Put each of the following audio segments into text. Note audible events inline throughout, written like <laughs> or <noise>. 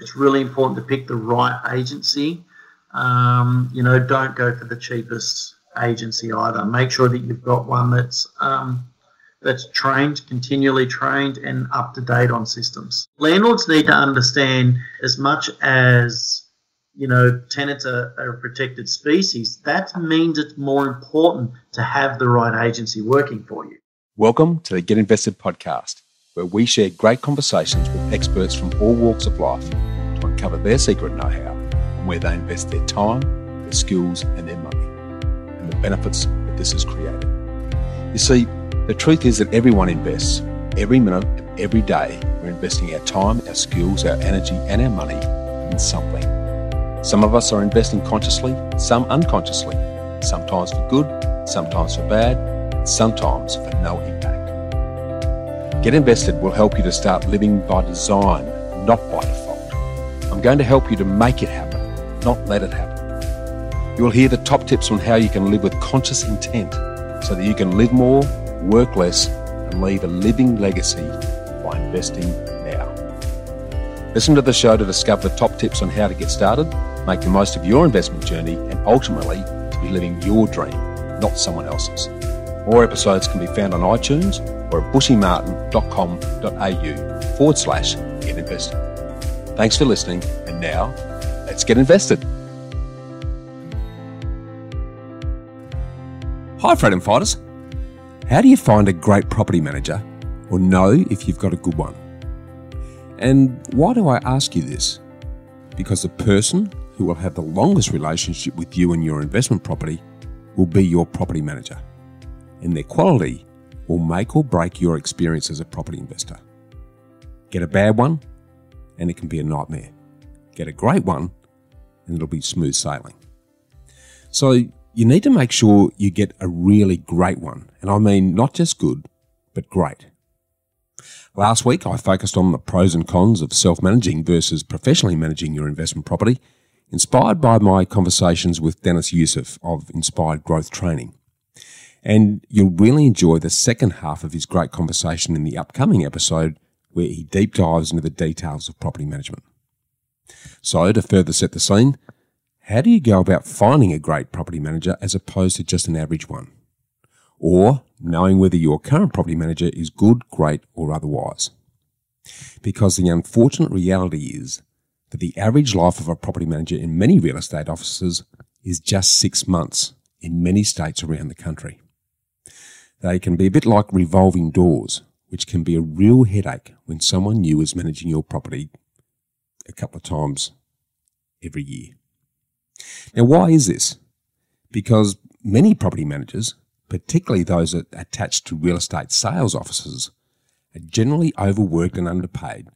It's really important to pick the right agency. Um, you know, don't go for the cheapest agency either. Make sure that you've got one that's um, that's trained, continually trained, and up to date on systems. Landlords need to understand as much as you know tenants are, are a protected species. That means it's more important to have the right agency working for you. Welcome to the Get Invested podcast, where we share great conversations with experts from all walks of life to uncover their secret know how and where they invest their time, their skills, and their money, and the benefits that this has created. You see, the truth is that everyone invests. Every minute of every day, we're investing our time, our skills, our energy, and our money in something. Some of us are investing consciously, some unconsciously, sometimes for good, sometimes for bad, sometimes for no impact. Get Invested will help you to start living by design, not by default. I'm going to help you to make it happen, not let it happen. You will hear the top tips on how you can live with conscious intent so that you can live more work less, and leave a living legacy by investing now. Listen to the show to discover the top tips on how to get started, make the most of your investment journey, and ultimately to be living your dream, not someone else's. More episodes can be found on iTunes or at bushymartin.com.au forward slash get invested. Thanks for listening, and now let's get invested. Hi, freedom fighters. How do you find a great property manager or know if you've got a good one? And why do I ask you this? Because the person who will have the longest relationship with you and your investment property will be your property manager. And their quality will make or break your experience as a property investor. Get a bad one, and it can be a nightmare. Get a great one, and it'll be smooth sailing. So, you need to make sure you get a really great one. And I mean not just good, but great. Last week, I focused on the pros and cons of self managing versus professionally managing your investment property, inspired by my conversations with Deniz Yusuf of Inspired Growth Training. And you'll really enjoy the second half of his great conversation in the upcoming episode, where he deep dives into the details of property management. So, to further set the scene, how do you go about finding a great property manager as opposed to just an average one? Or knowing whether your current property manager is good, great, or otherwise? Because the unfortunate reality is that the average life of a property manager in many real estate offices is just six months in many states around the country. They can be a bit like revolving doors, which can be a real headache when someone new is managing your property a couple of times every year. Now, why is this? Because many property managers, particularly those attached to real estate sales offices, are generally overworked and underpaid,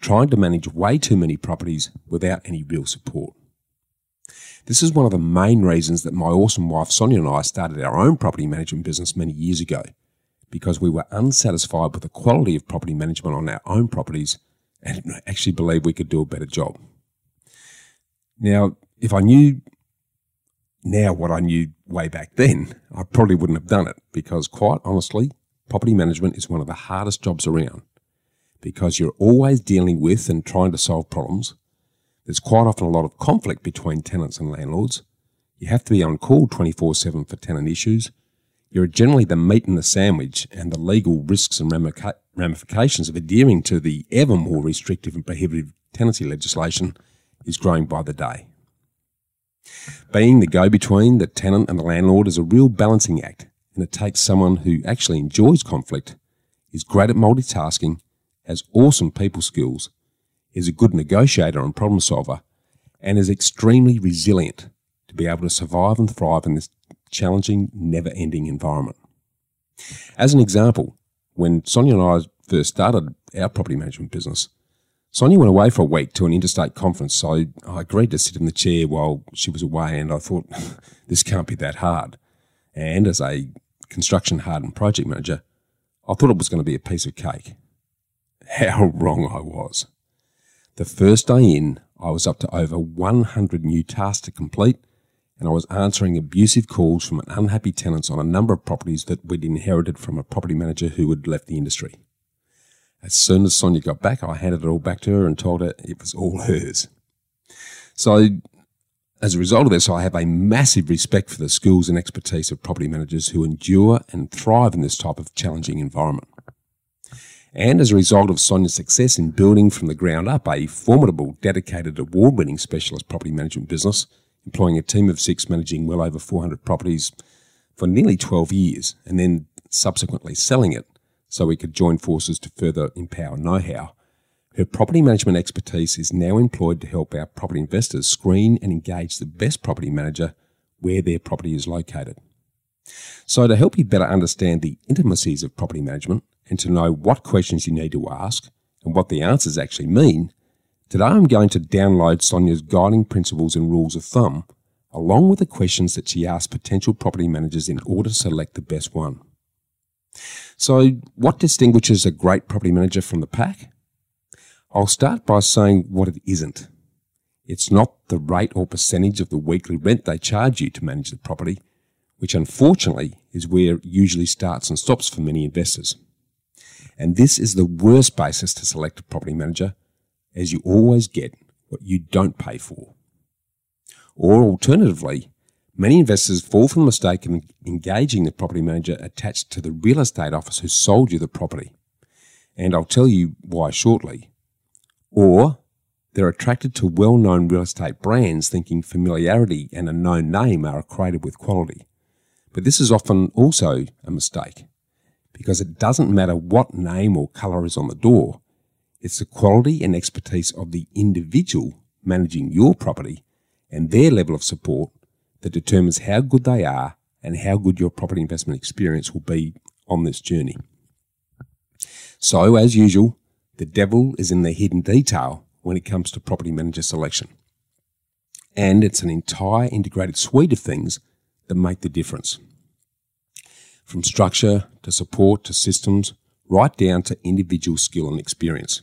trying to manage way too many properties without any real support. This is one of the main reasons that my awesome wife Sonya and I started our own property management business many years ago, because we were unsatisfied with the quality of property management on our own properties and actually believed we could do a better job. Now, if I knew now what I knew way back then, I probably wouldn't have done it because, quite honestly, property management is one of the hardest jobs around because you're always dealing with and trying to solve problems. There's quite often a lot of conflict between tenants and landlords. You have to be on call 24 7 for tenant issues. You're generally the meat in the sandwich, and the legal risks and ramifications of adhering to the ever more restrictive and prohibitive tenancy legislation is growing by the day. Being the go between the tenant and the landlord is a real balancing act, and it takes someone who actually enjoys conflict, is great at multitasking, has awesome people skills, is a good negotiator and problem solver, and is extremely resilient to be able to survive and thrive in this challenging, never ending environment. As an example, when Sonya and I first started our property management business, Sonya went away for a week to an interstate conference, so I agreed to sit in the chair while she was away, and I thought, <laughs> this can't be that hard. And as a construction hardened project manager, I thought it was going to be a piece of cake. How <laughs> wrong I was. The first day in, I was up to over 100 new tasks to complete, and I was answering abusive calls from unhappy tenants on a number of properties that we'd inherited from a property manager who had left the industry. As soon as Sonya got back, I handed it all back to her and told her it was all hers. So, as a result of this, I have a massive respect for the skills and expertise of property managers who endure and thrive in this type of challenging environment. And as a result of Sonya's success in building from the ground up a formidable, dedicated, award winning specialist property management business, employing a team of six managing well over 400 properties for nearly 12 years, and then subsequently selling it so we could join forces to further empower know how. Her property management expertise is now employed to help our property investors screen and engage the best property manager where their property is located. So, to help you better understand the intimacies of property management and to know what questions you need to ask and what the answers actually mean, today I'm going to download Sonya's guiding principles and rules of thumb, along with the questions that she asks potential property managers in order to select the best one. So, what distinguishes a great property manager from the pack? I'll start by saying what it isn't. It's not the rate or percentage of the weekly rent they charge you to manage the property, which unfortunately is where it usually starts and stops for many investors. And this is the worst basis to select a property manager, as you always get what you don't pay for. Or alternatively, Many investors fall for the mistake of engaging the property manager attached to the real estate office who sold you the property. And I'll tell you why shortly. Or they're attracted to well known real estate brands thinking familiarity and a known name are equated with quality. But this is often also a mistake because it doesn't matter what name or colour is on the door, it's the quality and expertise of the individual managing your property and their level of support that determines how good they are and how good your property investment experience will be on this journey. So, as usual, the devil is in the hidden detail when it comes to property manager selection. And it's an entire integrated suite of things that make the difference. From structure to support to systems, right down to individual skill and experience.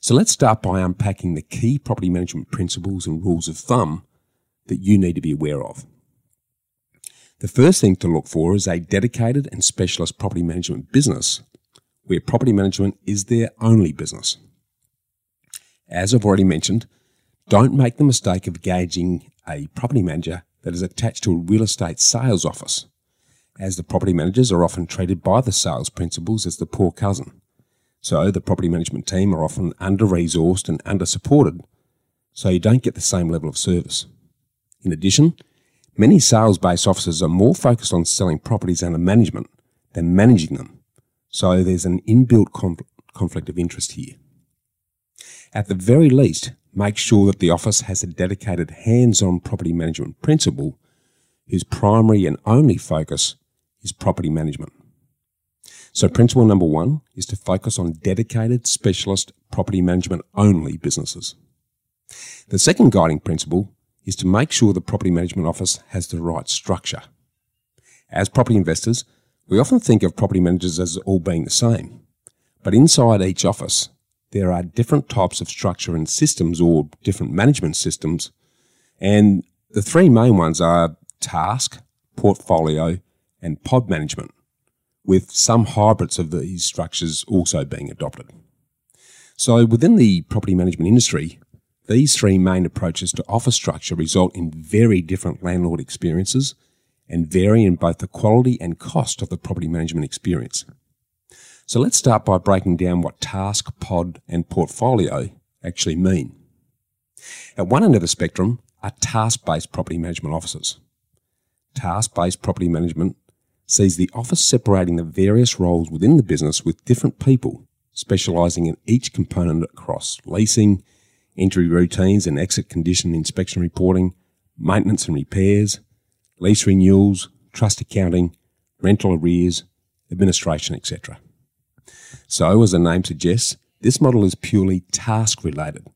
So let's start by unpacking the key property management principles and rules of thumb that you need to be aware of. The first thing to look for is a dedicated and specialist property management business where property management is their only business. As I've already mentioned, don't make the mistake of gauging a property manager that is attached to a real estate sales office, as the property managers are often treated by the sales principals as the poor cousin. So the property management team are often under resourced and under supported, so you don't get the same level of service. In addition, many sales based offices are more focused on selling properties under management than managing them, so there's an inbuilt conf- conflict of interest here. At the very least, make sure that the office has a dedicated hands on property management principal whose primary and only focus is property management. So, principle number one is to focus on dedicated specialist property management only businesses. The second guiding principle is to make sure the property management office has the right structure. As property investors, we often think of property managers as all being the same. But inside each office, there are different types of structure and systems or different management systems. And the three main ones are task, portfolio, and pod management, with some hybrids of these structures also being adopted. So within the property management industry, these three main approaches to office structure result in very different landlord experiences and vary in both the quality and cost of the property management experience. So let's start by breaking down what task, pod, and portfolio actually mean. At one end of the spectrum are task based property management offices. Task based property management sees the office separating the various roles within the business with different people specialising in each component across leasing, entry routines and exit condition inspection reporting, maintenance and repairs, lease renewals, trust accounting, rental arrears, administration, etc. So, as the name suggests, this model is purely task related.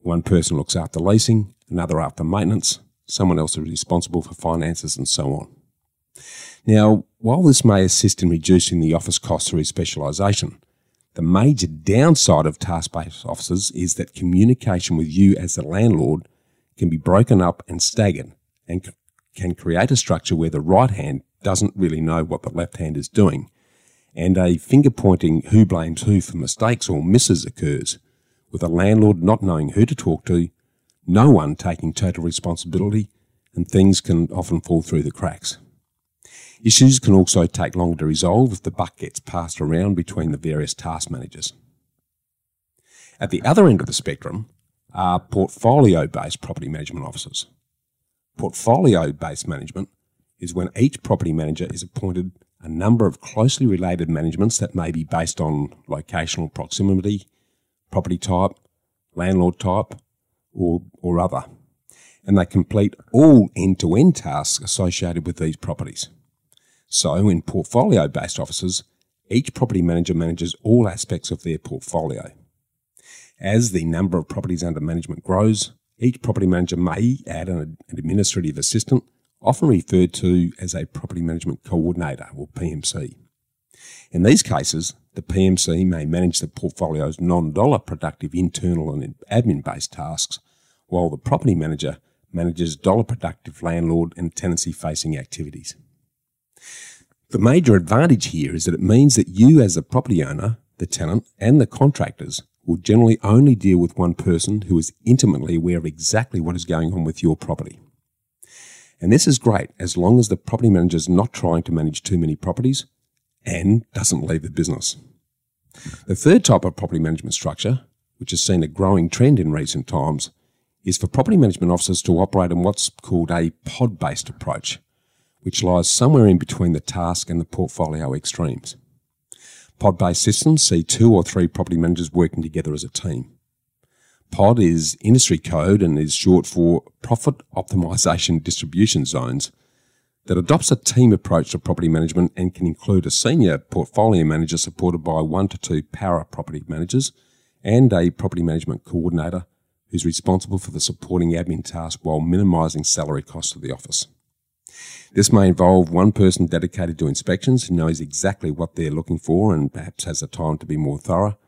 One person looks after leasing, another after maintenance, someone else is responsible for finances, and so on. Now, while this may assist in reducing the office costs through specialisation, the major downside of task based offices is that communication with you as the landlord can be broken up and staggered and can create a structure where the right hand doesn't really know what the left hand is doing and a finger pointing who blames who for mistakes or misses occurs, with a landlord not knowing who to talk to, no one taking total responsibility, and things can often fall through the cracks. Issues can also take longer to resolve if the buck gets passed around between the various task managers. At the other end of the spectrum are portfolio based property management officers. Portfolio based management is when each property manager is appointed a number of closely related managements that may be based on locational proximity, property type, landlord type, or, or other. And they complete all end to end tasks associated with these properties. So, in portfolio based offices, each property manager manages all aspects of their portfolio. As the number of properties under management grows, each property manager may add an administrative assistant, often referred to as a property management coordinator or PMC. In these cases, the PMC may manage the portfolio's non dollar productive internal and admin based tasks, while the property manager manages dollar productive landlord and tenancy facing activities. The major advantage here is that it means that you, as the property owner, the tenant, and the contractors, will generally only deal with one person who is intimately aware of exactly what is going on with your property. And this is great as long as the property manager is not trying to manage too many properties and doesn't leave the business. The third type of property management structure, which has seen a growing trend in recent times, is for property management officers to operate in what's called a pod based approach which lies somewhere in between the task and the portfolio extremes. Pod based systems see two or three property managers working together as a team. POD is industry code and is short for Profit Optimization Distribution Zones that adopts a team approach to property management and can include a senior portfolio manager supported by one to two para property managers and a property management coordinator who's responsible for the supporting admin task while minimising salary costs of the office. This may involve one person dedicated to inspections who knows exactly what they're looking for and perhaps has the time to be more thorough,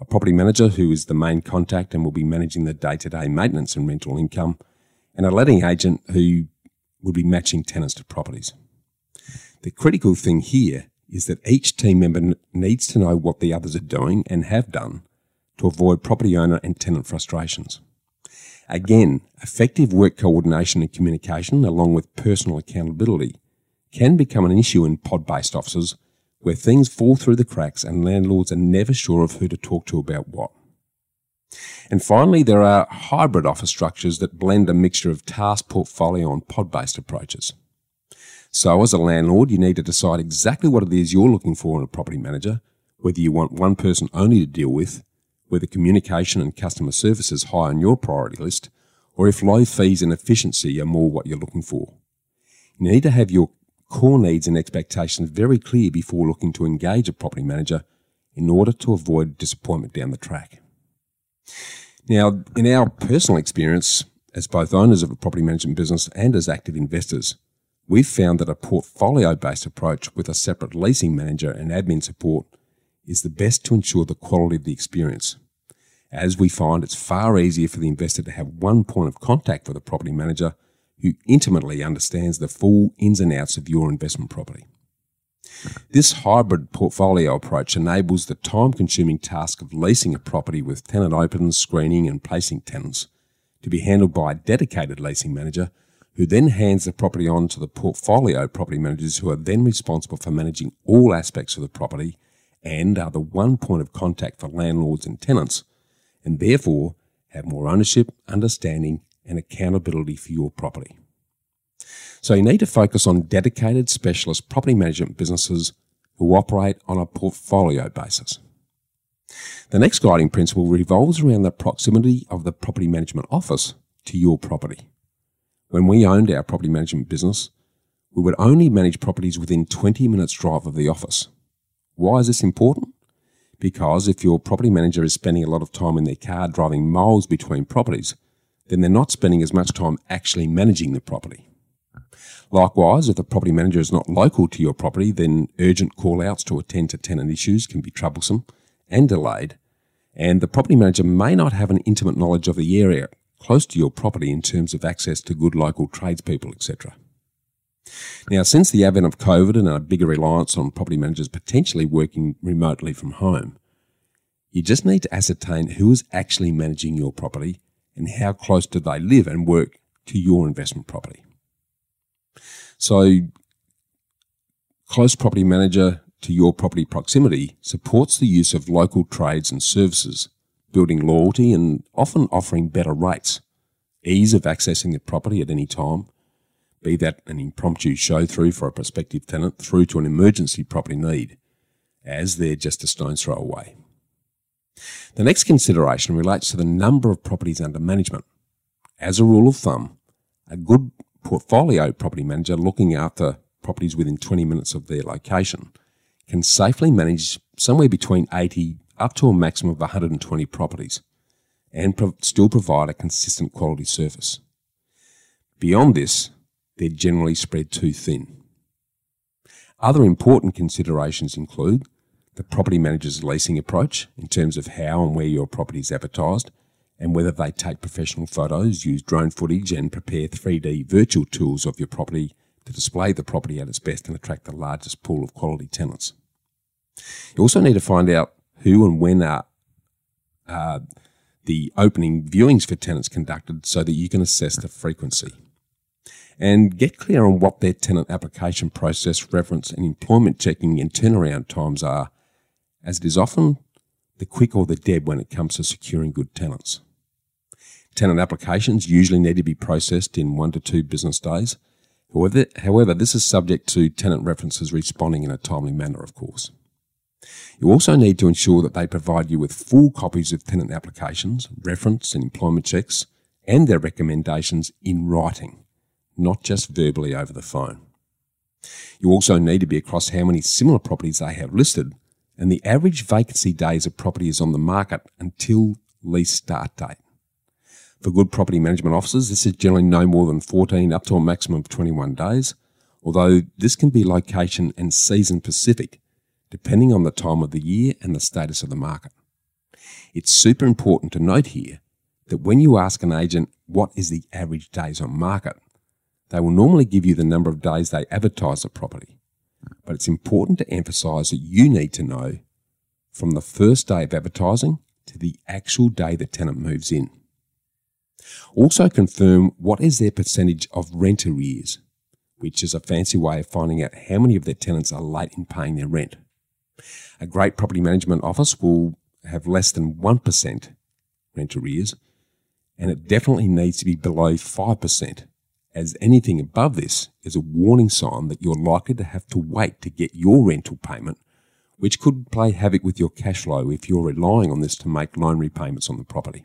a property manager who is the main contact and will be managing the day to day maintenance and rental income, and a letting agent who will be matching tenants to properties. The critical thing here is that each team member needs to know what the others are doing and have done to avoid property owner and tenant frustrations. Again, effective work coordination and communication, along with personal accountability, can become an issue in pod based offices where things fall through the cracks and landlords are never sure of who to talk to about what. And finally, there are hybrid office structures that blend a mixture of task portfolio and pod based approaches. So, as a landlord, you need to decide exactly what it is you're looking for in a property manager, whether you want one person only to deal with, whether communication and customer service is high on your priority list, or if low fees and efficiency are more what you're looking for. You need to have your core needs and expectations very clear before looking to engage a property manager in order to avoid disappointment down the track. Now, in our personal experience, as both owners of a property management business and as active investors, we've found that a portfolio based approach with a separate leasing manager and admin support is the best to ensure the quality of the experience as we find it's far easier for the investor to have one point of contact for the property manager who intimately understands the full ins and outs of your investment property. This hybrid portfolio approach enables the time consuming task of leasing a property with tenant opens, screening, and placing tenants to be handled by a dedicated leasing manager who then hands the property on to the portfolio property managers who are then responsible for managing all aspects of the property and are the one point of contact for landlords and tenants and therefore have more ownership, understanding, and accountability for your property. So you need to focus on dedicated specialist property management businesses who operate on a portfolio basis. The next guiding principle revolves around the proximity of the property management office to your property. When we owned our property management business, we would only manage properties within 20 minutes drive of the office. Why is this important? Because if your property manager is spending a lot of time in their car driving miles between properties, then they're not spending as much time actually managing the property. Likewise, if the property manager is not local to your property, then urgent call outs to attend to tenant issues can be troublesome and delayed, and the property manager may not have an intimate knowledge of the area close to your property in terms of access to good local tradespeople, etc. Now, since the advent of COVID and a bigger reliance on property managers potentially working remotely from home, you just need to ascertain who is actually managing your property and how close do they live and work to your investment property. So, close property manager to your property proximity supports the use of local trades and services, building loyalty and often offering better rates, ease of accessing the property at any time, be that an impromptu show through for a prospective tenant through to an emergency property need, as they're just a stone's throw away. The next consideration relates to the number of properties under management. As a rule of thumb, a good portfolio property manager looking after properties within 20 minutes of their location can safely manage somewhere between 80 up to a maximum of 120 properties and pro- still provide a consistent quality service. Beyond this, they're generally spread too thin. Other important considerations include the property manager's leasing approach in terms of how and where your property is advertised and whether they take professional photos, use drone footage and prepare 3D virtual tours of your property to display the property at its best and attract the largest pool of quality tenants. You also need to find out who and when are uh, the opening viewings for tenants conducted so that you can assess the frequency and get clear on what their tenant application process, reference, and employment checking and turnaround times are, as it is often the quick or the dead when it comes to securing good tenants. Tenant applications usually need to be processed in one to two business days. However, however, this is subject to tenant references responding in a timely manner, of course. You also need to ensure that they provide you with full copies of tenant applications, reference and employment checks, and their recommendations in writing not just verbally over the phone. You also need to be across how many similar properties they have listed and the average vacancy days a property is on the market until lease start date. For good property management officers, this is generally no more than 14 up to a maximum of 21 days, although this can be location and season specific, depending on the time of the year and the status of the market. It's super important to note here that when you ask an agent what is the average days on market, they will normally give you the number of days they advertise a property. But it's important to emphasise that you need to know from the first day of advertising to the actual day the tenant moves in. Also confirm what is their percentage of rent arrears, which is a fancy way of finding out how many of their tenants are late in paying their rent. A great property management office will have less than 1% rent arrears, and it definitely needs to be below 5% as anything above this is a warning sign that you're likely to have to wait to get your rental payment, which could play havoc with your cash flow if you're relying on this to make loan repayments on the property.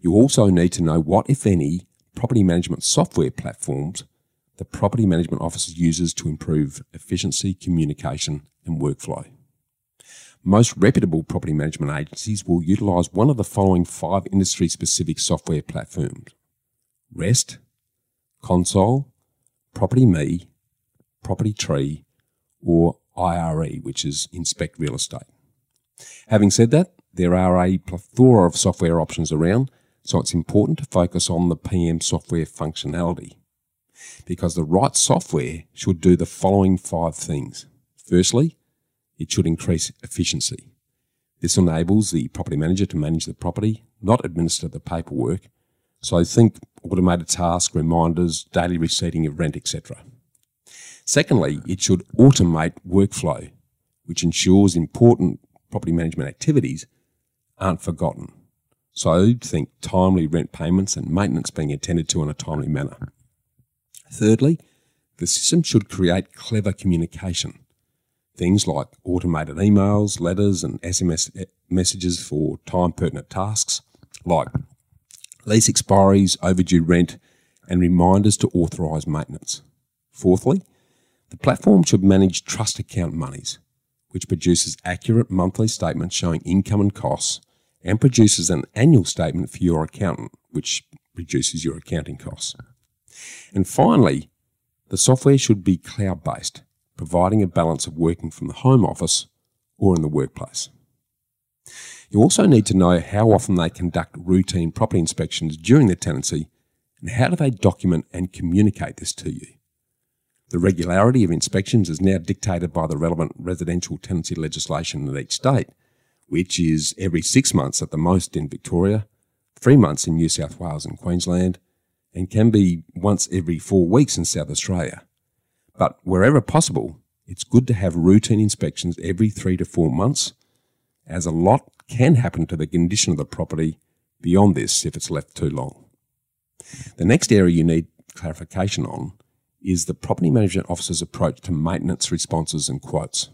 You also need to know what, if any, property management software platforms the property management office uses to improve efficiency, communication, and workflow. Most reputable property management agencies will utilize one of the following five industry specific software platforms REST, console, PropertyMe, property tree, or IRE, which is inspect real estate. Having said that, there are a plethora of software options around, so it's important to focus on the PM software functionality because the right software should do the following five things. Firstly, it should increase efficiency. This enables the property manager to manage the property, not administer the paperwork, so think automated tasks, reminders, daily receipting of rent, etc. Secondly, it should automate workflow, which ensures important property management activities aren't forgotten. So think timely rent payments and maintenance being attended to in a timely manner. Thirdly, the system should create clever communication. Things like automated emails, letters, and SMS eh, messages for time pertinent tasks, like lease expiries, overdue rent, and reminders to authorise maintenance. Fourthly, the platform should manage trust account monies, which produces accurate monthly statements showing income and costs, and produces an annual statement for your accountant, which reduces your accounting costs. And finally, the software should be cloud based, providing a balance of working from the home office or in the workplace. You also need to know how often they conduct routine property inspections during the tenancy and how do they document and communicate this to you. The regularity of inspections is now dictated by the relevant residential tenancy legislation in each state, which is every six months at the most in Victoria, three months in New South Wales and Queensland, and can be once every four weeks in South Australia. But wherever possible, it's good to have routine inspections every three to four months, as a lot can happen to the condition of the property beyond this if it's left too long. The next area you need clarification on is the property management officer's approach to maintenance responses and quotes.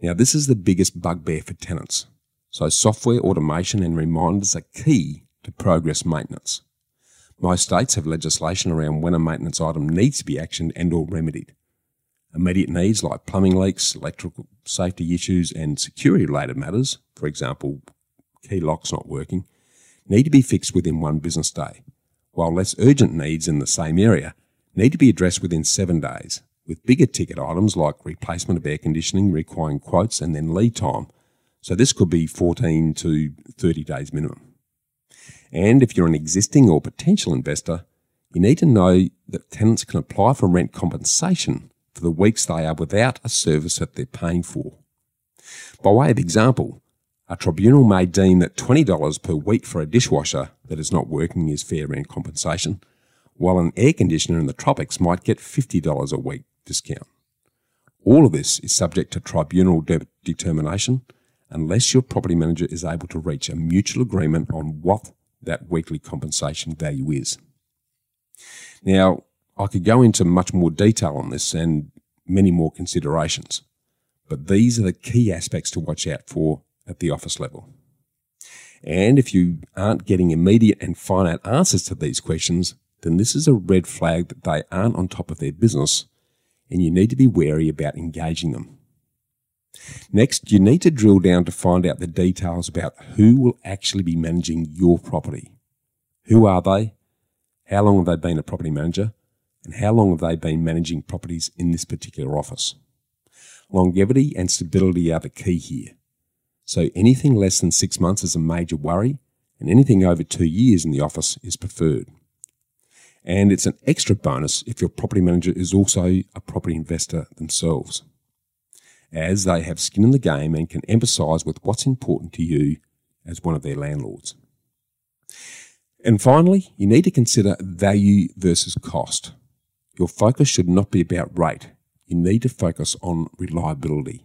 Now, this is the biggest bugbear for tenants. So, software automation and reminders are key to progress maintenance. Most states have legislation around when a maintenance item needs to be actioned and or remedied. Immediate needs like plumbing leaks, electrical safety issues and security related matters, for example, key locks not working, need to be fixed within one business day, while less urgent needs in the same area need to be addressed within seven days, with bigger ticket items like replacement of air conditioning requiring quotes and then lead time. So this could be 14 to 30 days minimum. And if you're an existing or potential investor, you need to know that tenants can apply for rent compensation for the weeks they are without a service that they're paying for. By way of example, a tribunal may deem that $20 per week for a dishwasher that is not working is fair rent compensation, while an air conditioner in the tropics might get $50 a week discount. All of this is subject to tribunal de- determination unless your property manager is able to reach a mutual agreement on what that weekly compensation value is. Now, I could go into much more detail on this and many more considerations, but these are the key aspects to watch out for at the office level. And if you aren't getting immediate and finite answers to these questions, then this is a red flag that they aren't on top of their business and you need to be wary about engaging them. Next, you need to drill down to find out the details about who will actually be managing your property. Who are they? How long have they been a property manager? And how long have they been managing properties in this particular office? Longevity and stability are the key here. So anything less than six months is a major worry, and anything over two years in the office is preferred. And it's an extra bonus if your property manager is also a property investor themselves as they have skin in the game and can empathise with what's important to you as one of their landlords. And finally, you need to consider value versus cost. Your focus should not be about rate. You need to focus on reliability.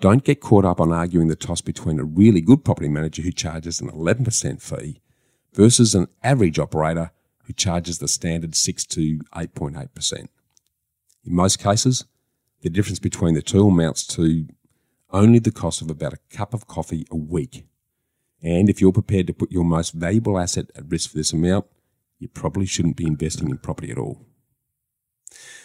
Don't get caught up on arguing the toss between a really good property manager who charges an 11% fee versus an average operator who charges the standard 6 to 8.8%. In most cases, the difference between the two amounts to only the cost of about a cup of coffee a week. And if you're prepared to put your most valuable asset at risk for this amount, you probably shouldn't be investing in property at all.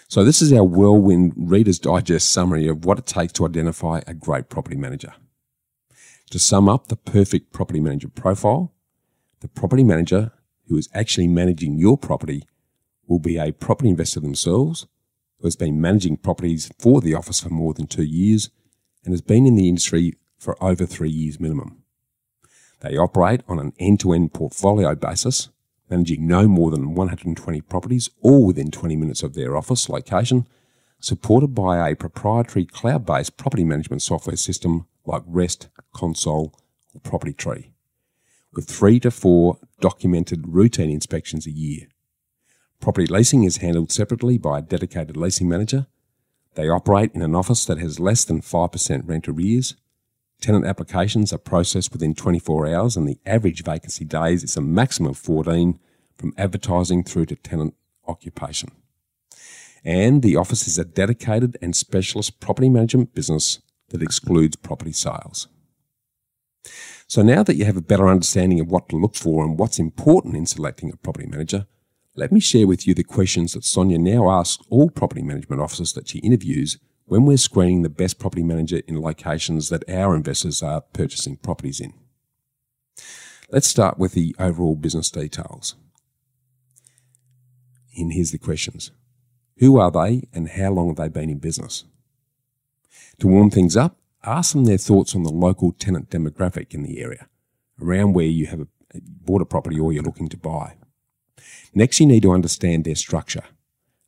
So, this is our whirlwind Reader's Digest summary of what it takes to identify a great property manager. To sum up the perfect property manager profile, the property manager who is actually managing your property will be a property investor themselves who has been managing properties for the office for more than two years and has been in the industry for over three years minimum. They operate on an end to end portfolio basis, managing no more than 120 properties, all within 20 minutes of their office location, supported by a proprietary cloud based property management software system like REST, Console, or Property Tree, with three to four documented routine inspections a year. Property leasing is handled separately by a dedicated leasing manager. They operate in an office that has less than 5% rent arrears. Tenant applications are processed within 24 hours, and the average vacancy days is a maximum of 14 from advertising through to tenant occupation. And the office is a dedicated and specialist property management business that excludes property sales. So now that you have a better understanding of what to look for and what's important in selecting a property manager, let me share with you the questions that Sonya now asks all property management officers that she interviews when we're screening the best property manager in locations that our investors are purchasing properties in. Let's start with the overall business details. And here's the questions. Who are they and how long have they been in business? To warm things up, ask them their thoughts on the local tenant demographic in the area, around where you have a, bought a property or you're looking to buy. Next, you need to understand their structure.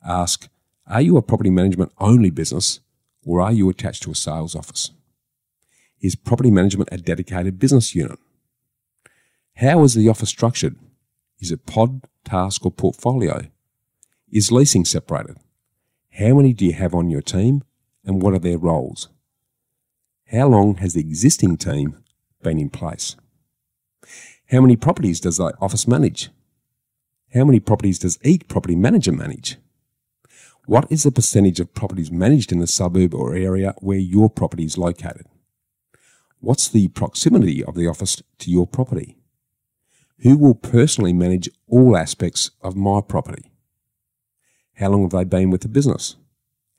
Ask, Are you a property management only business or are you attached to a sales office? Is property management a dedicated business unit? How is the office structured? Is it pod, task, or portfolio? Is leasing separated? How many do you have on your team and what are their roles? How long has the existing team been in place? How many properties does the office manage? How many properties does each property manager manage? What is the percentage of properties managed in the suburb or area where your property is located? What's the proximity of the office to your property? Who will personally manage all aspects of my property? How long have they been with the business?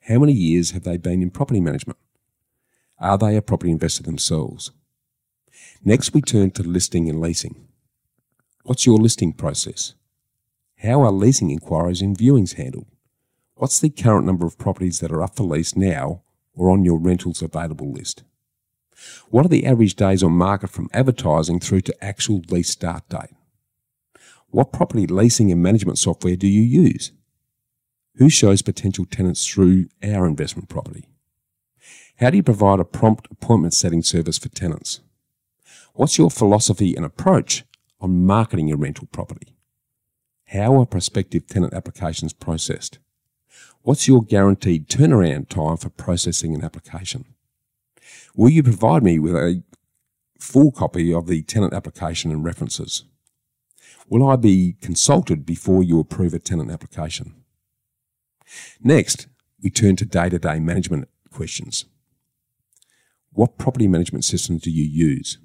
How many years have they been in property management? Are they a property investor themselves? Next, we turn to listing and leasing. What's your listing process? How are leasing inquiries and viewings handled? What's the current number of properties that are up for lease now or on your rentals available list? What are the average days on market from advertising through to actual lease start date? What property leasing and management software do you use? Who shows potential tenants through our investment property? How do you provide a prompt appointment setting service for tenants? What's your philosophy and approach on marketing your rental property? How are prospective tenant applications processed? What's your guaranteed turnaround time for processing an application? Will you provide me with a full copy of the tenant application and references? Will I be consulted before you approve a tenant application? Next, we turn to day to day management questions. What property management systems do you use?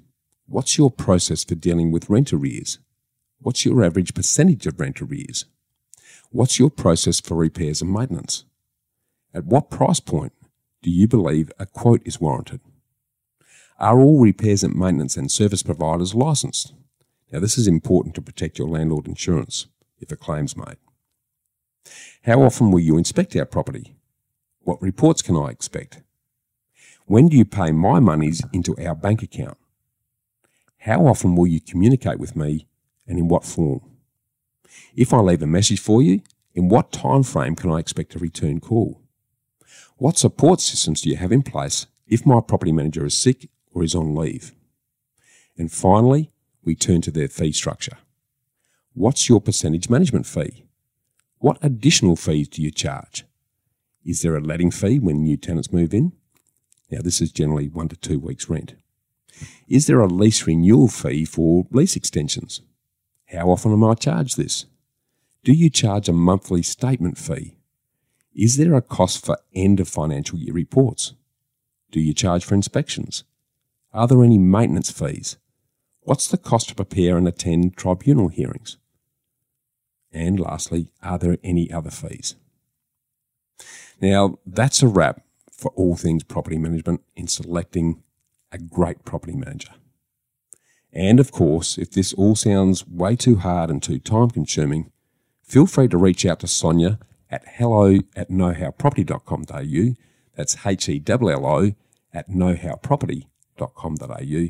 What's your process for dealing with rent arrears? What's your average percentage of rent arrears? What's your process for repairs and maintenance? At what price point do you believe a quote is warranted? Are all repairs and maintenance and service providers licensed? Now, this is important to protect your landlord insurance if a claim's made. How often will you inspect our property? What reports can I expect? When do you pay my monies into our bank account? How often will you communicate with me and in what form? If I leave a message for you, in what time frame can I expect a return call? What support systems do you have in place if my property manager is sick or is on leave? And finally, we turn to their fee structure. What's your percentage management fee? What additional fees do you charge? Is there a letting fee when new tenants move in? Now, this is generally one to two weeks' rent. Is there a lease renewal fee for lease extensions? How often am I charged this? Do you charge a monthly statement fee? Is there a cost for end of financial year reports? Do you charge for inspections? Are there any maintenance fees? What's the cost to prepare and attend tribunal hearings? And lastly, are there any other fees? Now, that's a wrap for all things property management in selecting a great property manager. And of course, if this all sounds way too hard and too time consuming, feel free to reach out to Sonya at hello at knowhowproperty.com.au. That's H E L L O at knowhowproperty.com.au.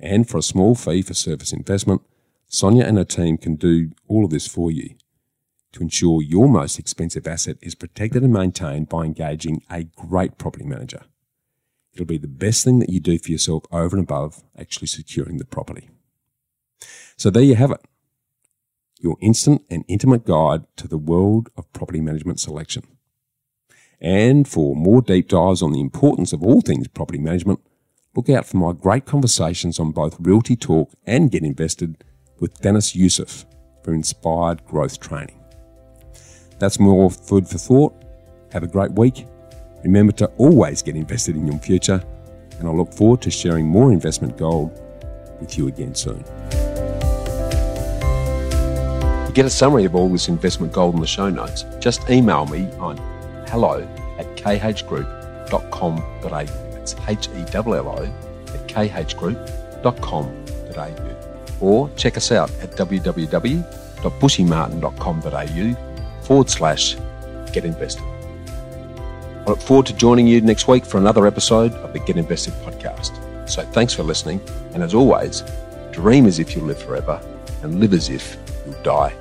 And for a small fee for service investment, Sonya and her team can do all of this for you to ensure your most expensive asset is protected and maintained by engaging a great property manager. It'll be the best thing that you do for yourself over and above actually securing the property. So there you have it. Your instant and intimate guide to the world of property management selection. And for more deep dives on the importance of all things property management, look out for my great conversations on both Realty Talk and Get Invested with Deniz Yusuf for inspired growth training. That's more food for thought. Have a great week. Remember to always get invested in your future, and I look forward to sharing more investment gold with you again soon. To get a summary of all this investment gold in the show notes, just email me on hello at khgroup.com.au. That's H E L L O at khgroup.com.au. Or check us out at www.bushymartin.com.au forward slash get invested. I look forward to joining you next week for another episode of the Get Invested podcast. So thanks for listening. And as always, dream as if you live forever and live as if you'll die